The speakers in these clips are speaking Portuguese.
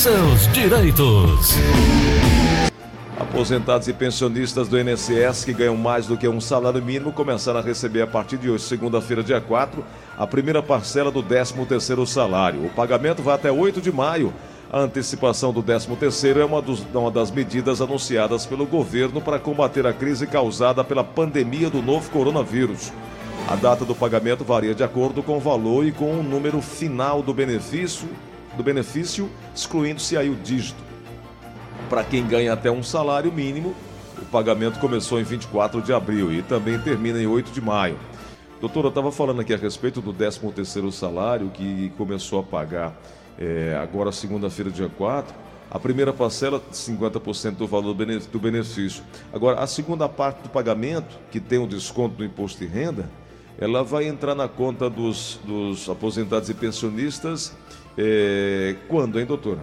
seus direitos. Aposentados e pensionistas do INSS que ganham mais do que um salário mínimo começaram a receber a partir de hoje, segunda-feira, dia 4, a primeira parcela do 13º salário. O pagamento vai até 8 de maio. A antecipação do 13º é uma, dos, uma das medidas anunciadas pelo governo para combater a crise causada pela pandemia do novo coronavírus. A data do pagamento varia de acordo com o valor e com o número final do benefício, do benefício excluindo-se aí o dígito. Para quem ganha até um salário mínimo, o pagamento começou em 24 de abril e também termina em 8 de maio. Doutora, eu estava falando aqui a respeito do 13º salário que começou a pagar é, agora segunda-feira, dia 4. A primeira parcela, 50% do valor do benefício. Agora, a segunda parte do pagamento, que tem o desconto do imposto de renda, ela vai entrar na conta dos, dos aposentados e pensionistas é, quando, hein, doutora?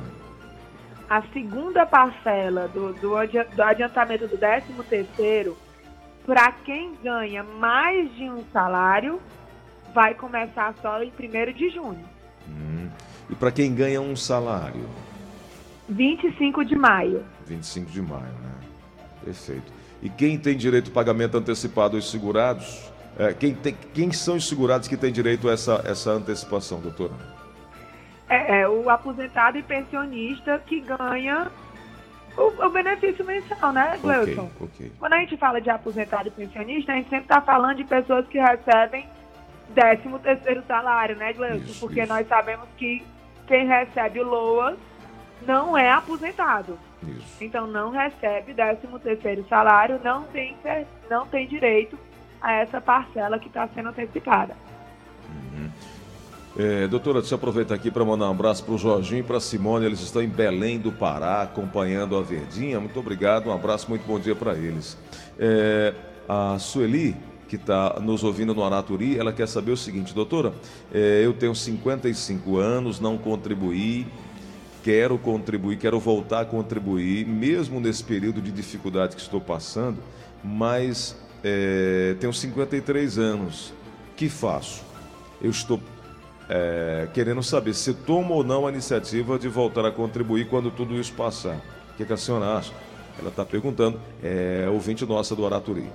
a segunda parcela do, do, adiantamento do 13 terceiro, para quem ganha mais de um salário, vai começar só em 1 de junho. Hum. E para quem ganha um salário? 25 de maio. 25 de maio, né? Perfeito. E quem tem direito ao pagamento antecipado aos segurados? É, quem, tem, quem são os segurados que têm direito a essa, essa antecipação, doutora? É, é, o aposentado e pensionista que ganha o, o benefício mensal, né, Gleuton? Okay, okay. Quando a gente fala de aposentado e pensionista, a gente sempre está falando de pessoas que recebem 13 terceiro salário, né, Gleuton? Porque isso. nós sabemos que quem recebe o LOAS não é aposentado. Isso. Então não recebe 13 terceiro salário, não tem, não tem direito a essa parcela que está sendo antecipada. É, doutora, deixa eu aproveitar aqui para mandar um abraço para o Jorginho e para a Simone. Eles estão em Belém do Pará, acompanhando a Verdinha. Muito obrigado, um abraço, muito bom dia para eles. É, a Sueli, que está nos ouvindo no Araturi, ela quer saber o seguinte, doutora, é, eu tenho 55 anos, não contribuí, quero contribuir, quero voltar a contribuir, mesmo nesse período de dificuldade que estou passando, mas é, tenho 53 anos. Que faço? Eu estou é, querendo saber se toma ou não a iniciativa de voltar a contribuir quando tudo isso passar. O que, que a senhora acha? Ela está perguntando, é ouvinte nossa do Araturi.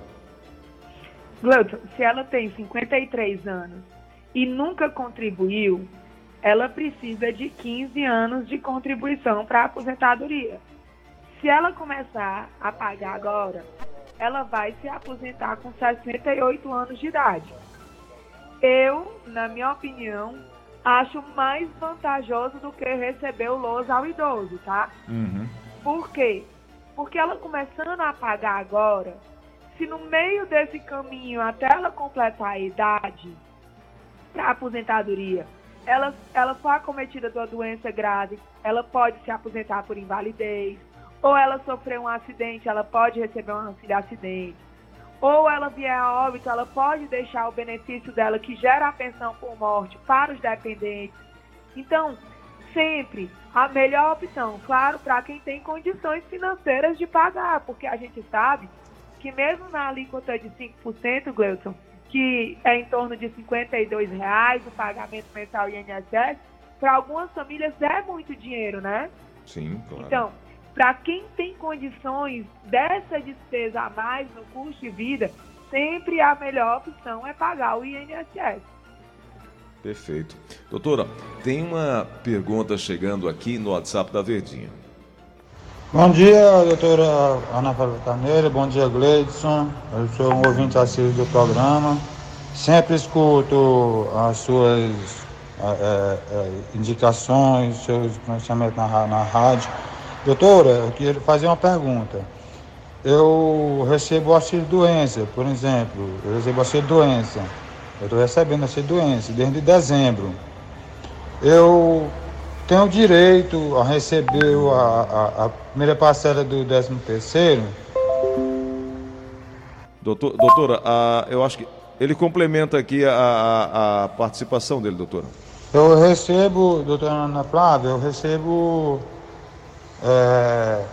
Gleuton, se ela tem 53 anos e nunca contribuiu, ela precisa de 15 anos de contribuição para a aposentadoria. Se ela começar a pagar agora, ela vai se aposentar com 68 anos de idade eu, na minha opinião, acho mais vantajoso do que receber o LOS ao idoso, tá? Uhum. Por quê? Porque ela começando a pagar agora, se no meio desse caminho, até ela completar a idade para aposentadoria, ela, ela for acometida de uma doença grave, ela pode se aposentar por invalidez, ou ela sofreu um acidente, ela pode receber um auxílio de acidente ou ela vier a óbito, ela pode deixar o benefício dela que gera a pensão por morte para os dependentes. Então, sempre a melhor opção, claro, para quem tem condições financeiras de pagar, porque a gente sabe que mesmo na alíquota de 5%, Gleuton, que é em torno de R$ reais o pagamento mensal INSS, para algumas famílias é muito dinheiro, né? Sim, claro. Então, para quem tem condições dessa despesa a mais no custo de vida, sempre a melhor opção é pagar o INSS. Perfeito. Doutora, tem uma pergunta chegando aqui no WhatsApp da Verdinha. Bom dia, doutora Ana Paula Carneiro. Bom dia, Gleidson. Eu sou um ouvinte assíduo do programa. Sempre escuto as suas é, é, indicações, seus pronunciamentos na, na rádio. Doutora, eu queria fazer uma pergunta. Eu recebo auxílio doença, por exemplo, eu recebo auxílio doença. Eu estou recebendo auxílio doença desde dezembro. Eu tenho direito a receber a, a, a primeira parcela do 13 terceiro? Doutor, doutora, a, eu acho que ele complementa aqui a, a, participação dele, doutora. Eu recebo, doutora Ana Flávia, eu recebo é,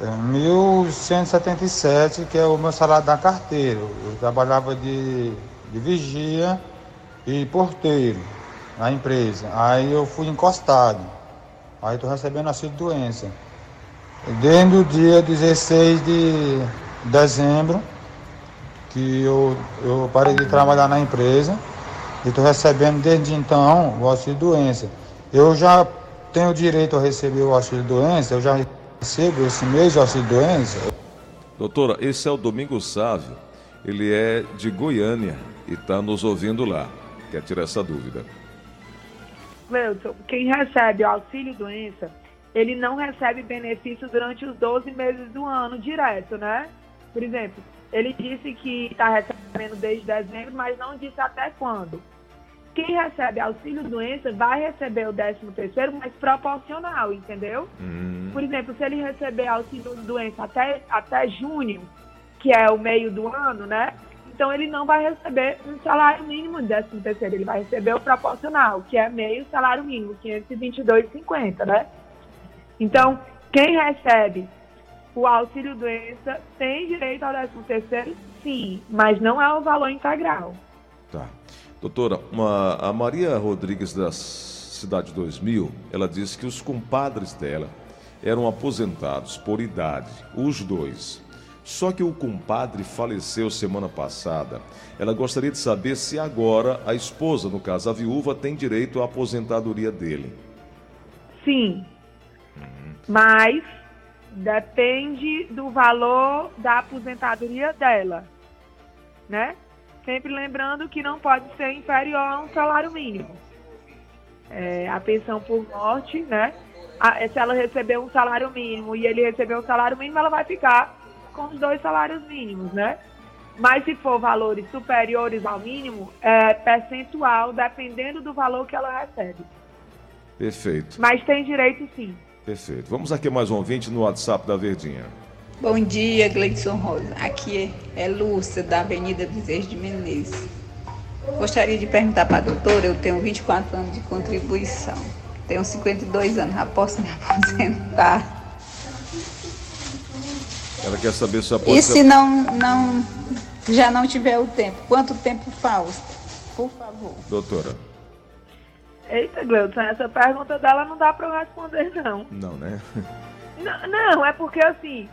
1177, que é o meu salário da carteira. Eu trabalhava de, de vigia e porteiro na empresa. Aí eu fui encostado. Aí estou recebendo auxílio doença. Desde o dia 16 de dezembro, que eu, eu parei de trabalhar na empresa, e estou recebendo desde então o auxílio doença. Eu já tenho direito a receber o auxílio doença, eu já recebo esse mês o auxílio doença. Doutora, esse é o Domingo Sávio. Ele é de Goiânia e está nos ouvindo lá. Quer tirar essa dúvida? Cleuton, quem recebe o auxílio doença, ele não recebe benefício durante os 12 meses do ano direto, né? Por exemplo, ele disse que está recebendo desde dezembro, mas não disse até quando. Quem recebe auxílio doença vai receber o 13 terceiro, mas proporcional, entendeu? Hum. Por exemplo, se ele receber auxílio doença até, até junho, que é o meio do ano, né? Então ele não vai receber um salário mínimo de 13 terceiro, ele vai receber o proporcional, que é meio salário mínimo, 522,50, né? Então, quem recebe o auxílio doença tem direito ao 13 terceiro, sim, mas não é o valor integral. Tá. Doutora, uma, a Maria Rodrigues da Cidade 2000, ela disse que os compadres dela eram aposentados por idade, os dois. Só que o compadre faleceu semana passada. Ela gostaria de saber se agora a esposa, no caso a viúva, tem direito à aposentadoria dele. Sim. Uhum. Mas depende do valor da aposentadoria dela, né? Sempre lembrando que não pode ser inferior a um salário mínimo. É, a pensão por morte, né? A, se ela receber um salário mínimo e ele receber um salário mínimo, ela vai ficar com os dois salários mínimos, né? Mas se for valores superiores ao mínimo, é percentual, dependendo do valor que ela recebe. Perfeito. Mas tem direito sim. Perfeito. Vamos aqui mais um ouvinte no WhatsApp da Verdinha. Bom dia, Gleidson Rosa. Aqui é Lúcia, da Avenida Bezerra de Menezes. Gostaria de perguntar para a doutora, eu tenho 24 anos de contribuição. Tenho 52 anos, já posso me aposentar. Ela quer saber se a E se não, não, já não tiver o tempo, quanto tempo falta? Por favor. Doutora. Eita, Gleudson, essa pergunta dela não dá para eu responder, não. Não, né? Não, não é porque assim,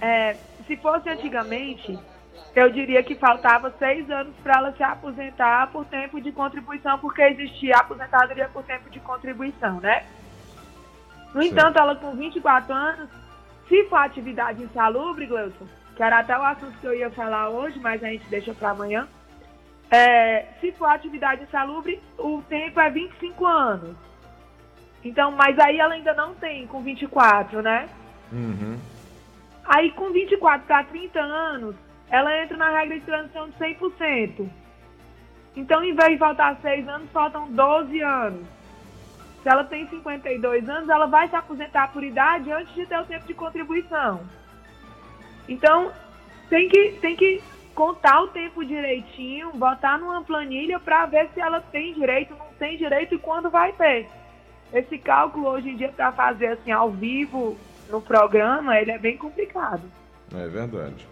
é, se fosse antigamente, eu diria que faltava seis anos para ela se aposentar por tempo de contribuição, porque existia aposentadoria por tempo de contribuição, né? No Sim. entanto, ela com 24 anos, se for atividade insalubre, Gleuton, que era até o assunto que eu ia falar hoje, mas a gente deixa para amanhã, é, se for atividade insalubre, o tempo é 25 anos. Então, mas aí ela ainda não tem com 24, né? Uhum. Aí com 24 para 30 anos, ela entra na regra de transição de 100%. Então, em vez de faltar 6 anos, faltam 12 anos. Se ela tem 52 anos, ela vai se aposentar por idade antes de ter o tempo de contribuição. Então, tem que, tem que contar o tempo direitinho, botar numa planilha para ver se ela tem direito, não tem direito e quando vai ter. Esse cálculo hoje em dia para fazer assim ao vivo no programa, ele é bem complicado. É verdade.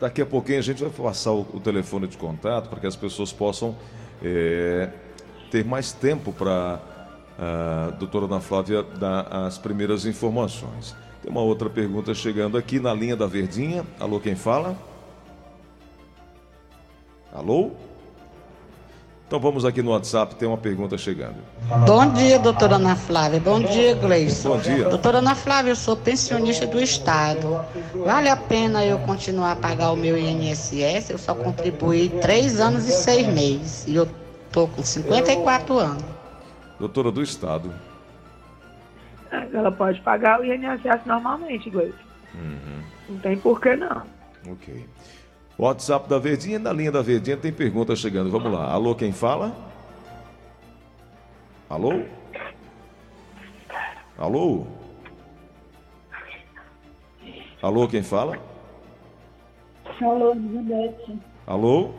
Daqui a pouquinho a gente vai passar o, o telefone de contato para que as pessoas possam é, ter mais tempo para a doutora Ana Flávia dar as primeiras informações. Tem uma outra pergunta chegando aqui na linha da Verdinha. Alô, quem fala? Alô? Então vamos aqui no WhatsApp, tem uma pergunta chegando. Bom dia, doutora Ana Flávia. Bom dia, Gleison. Bom dia. Doutora Ana Flávia, eu sou pensionista do Estado. Vale a pena eu continuar a pagar o meu INSS? Eu só contribuí três anos e seis meses. E eu tô com 54 anos. Doutora do Estado. Ela pode pagar o INSS normalmente, Gleison. Uhum. Não tem por que não. Ok. WhatsApp da Verdinha, na linha da Verdinha tem pergunta chegando. Vamos lá. Alô, quem fala? Alô? Alô? Alô, quem fala? Alô, Elizabeth. Alô?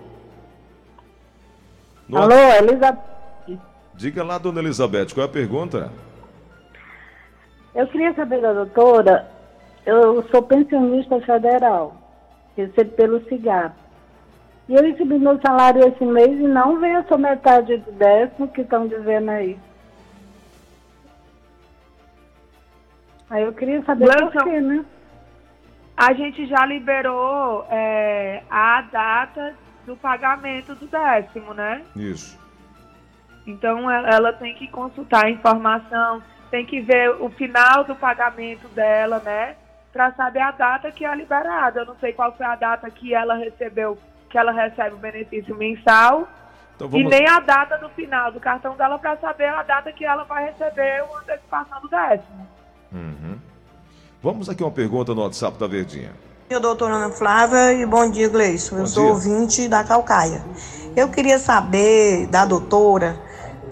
No... Alô, Elizabeth. Diga lá, dona Elizabeth, qual é a pergunta? Eu queria saber da doutora, eu sou pensionista federal recebo pelo cigarro. E eu recebi meu salário esse mês e não veio a sua metade do décimo que estão dizendo aí. Aí eu queria saber Gleison, por quê, né? A gente já liberou é, a data do pagamento do décimo, né? Isso. Então ela, ela tem que consultar a informação, tem que ver o final do pagamento dela, né? Para saber a data que é liberada. Eu não sei qual foi a data que ela recebeu, que ela recebe o benefício mensal. Então E vamos. nem a data do final do cartão dela para saber a data que ela vai receber o antecipação do décimo. Uhum. Vamos aqui uma pergunta no WhatsApp da Verdinha. Bom dia, doutora Ana Flávia, e bom dia, Gleison. Eu Bom sou dia. ouvinte da Calcaia. Eu queria saber da doutora,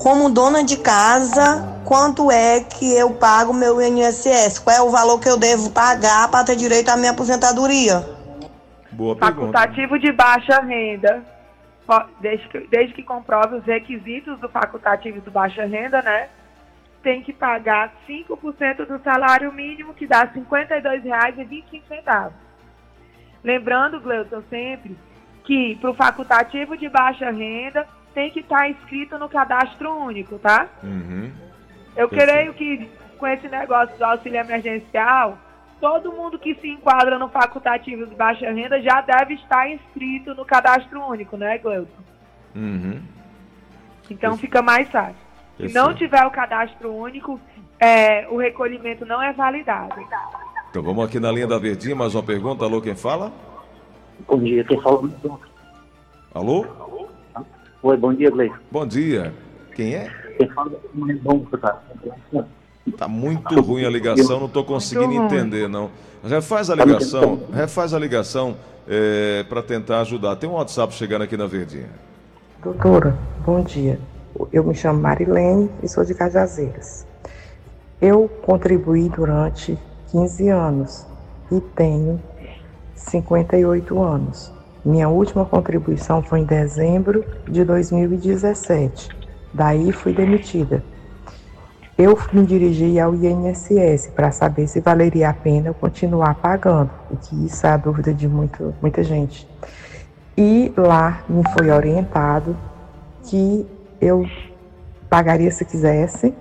como dona de casa, quanto é que eu pago meu INSS? Qual é o valor que eu devo pagar para ter direito à minha aposentadoria? Boa pergunta. Facultativo de baixa renda, desde que, desde que comprove os requisitos do facultativo de baixa renda, né? Tem que pagar 5% do salário mínimo, que dá R$ 52,25. Lembrando, Gleuton, sempre que para o facultativo de baixa renda tem que estar inscrito no cadastro único, tá? Uhum. Eu Perfeito. creio que com esse negócio do auxílio emergencial, todo mundo que se enquadra no facultativo de baixa renda já deve estar inscrito no cadastro único, né, Gleuton? Uhum. Então Perfeito. fica mais fácil. Se não tiver o cadastro único, é, o recolhimento não é validado. Então vamos aqui na linha da Verdinha, mais uma pergunta. Alô, quem fala? Bom dia, quem fala? Alô? Oi, bom dia, Gleice. Bom dia. Quem é? É tá? Muito ruim a ligação, não tô conseguindo entender, não. Refaz a ligação, refaz a ligação para tentar ajudar. Tem um WhatsApp chegando aqui na Verdinha. Doutora, bom dia. Eu me chamo Marilene e sou de Cajazeiras. Eu contribuí durante 15 anos e tenho 58 anos. Minha última contribuição foi em dezembro de 2017. Daí fui demitida. Eu me dirigi ao INSS para saber se valeria a pena eu continuar pagando, o que isso é a dúvida de muito, muita gente. E lá me foi orientado que eu pagaria se quisesse,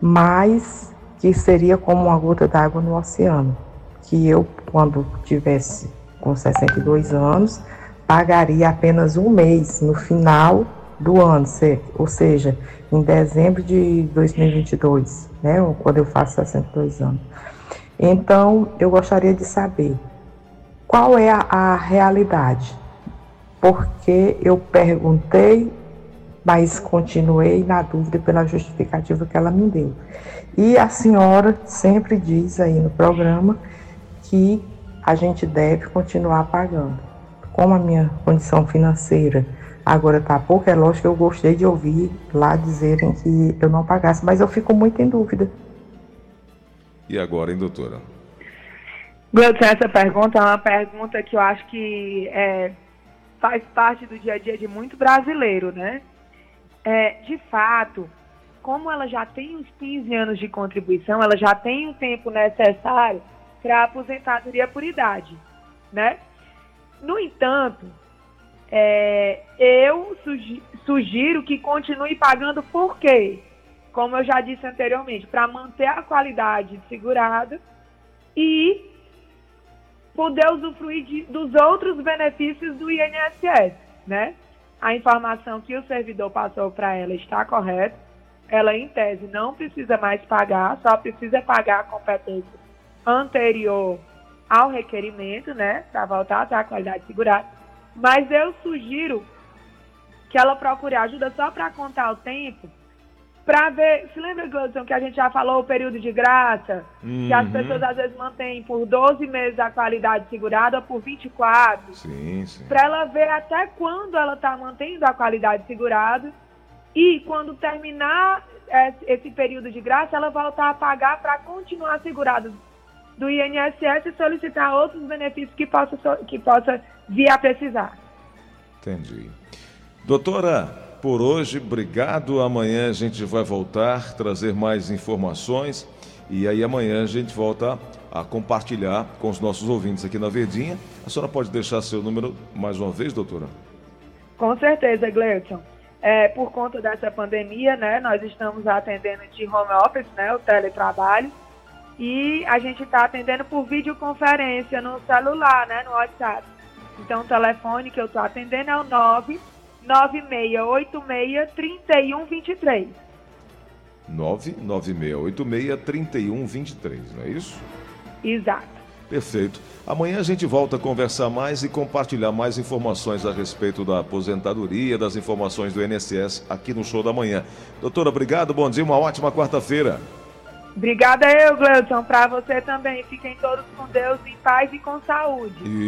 mas que seria como uma gota d'água no oceano. Que eu, quando tivesse com 62 anos, pagaria apenas um mês no final do ano, ou seja, em dezembro de 2022, né, quando eu faço 62 anos. Então, eu gostaria de saber qual é a, a realidade porque eu perguntei, mas continuei na dúvida pela justificativa que ela me deu. E a senhora sempre diz aí no programa que a gente deve continuar pagando. Como a minha condição financeira agora está pouco, é lógico que eu gostei de ouvir lá dizerem que eu não pagasse, mas eu fico muito em dúvida. E agora, hein, doutora? Gleuton, essa pergunta é uma pergunta que eu acho que é, faz parte do dia a dia de muito brasileiro, né? É, de fato, como ela já tem uns 15 anos de contribuição, ela já tem o tempo necessário para a aposentadoria por idade, né? No entanto, é, eu sugi- sugiro que continue pagando por quê? Como eu já disse anteriormente, para manter a qualidade segurada e poder usufruir de- dos outros benefícios do INSS, né? A informação que o servidor passou para ela está correta. Ela, em tese, não precisa mais pagar, só precisa pagar a competência anterior ao requerimento, né? Para voltar a ter a qualidade segurada. Mas eu sugiro que ela procure ajuda só para contar o tempo, para ver. Se lembra, Gleudson, que a gente já falou o período de graça? Que as Uhum. pessoas às vezes mantêm por 12 meses a qualidade segurada por 24. Sim, sim. Para ela ver até quando ela está mantendo a qualidade segurada. E quando terminar é, esse período de graça, ela voltar a pagar para continuar segurada do INSS e solicitar outros benefícios que possa, que possa vir a precisar. Entendi. Doutora, por hoje, obrigado. Amanhã a gente vai voltar, trazer mais informações. E aí amanhã a gente volta a compartilhar com os nossos ouvintes aqui na Verdinha. A senhora pode deixar seu número mais uma vez, doutora? Com certeza, Gleudson. É, por conta dessa pandemia, né, nós estamos atendendo de home office, né, o teletrabalho. E a gente está atendendo por videoconferência no celular, né, no WhatsApp. Então o telefone que eu estou atendendo é o 996863123. 996863123, não é isso? Exato. Perfeito. Amanhã a gente volta a conversar mais e compartilhar mais informações a respeito da aposentadoria, das informações do INSS aqui no Show da Manhã. Doutora, obrigado, bom dia, uma ótima quarta-feira. Obrigada eu, Gleudson, para você também. Fiquem todos com Deus, em paz e com saúde.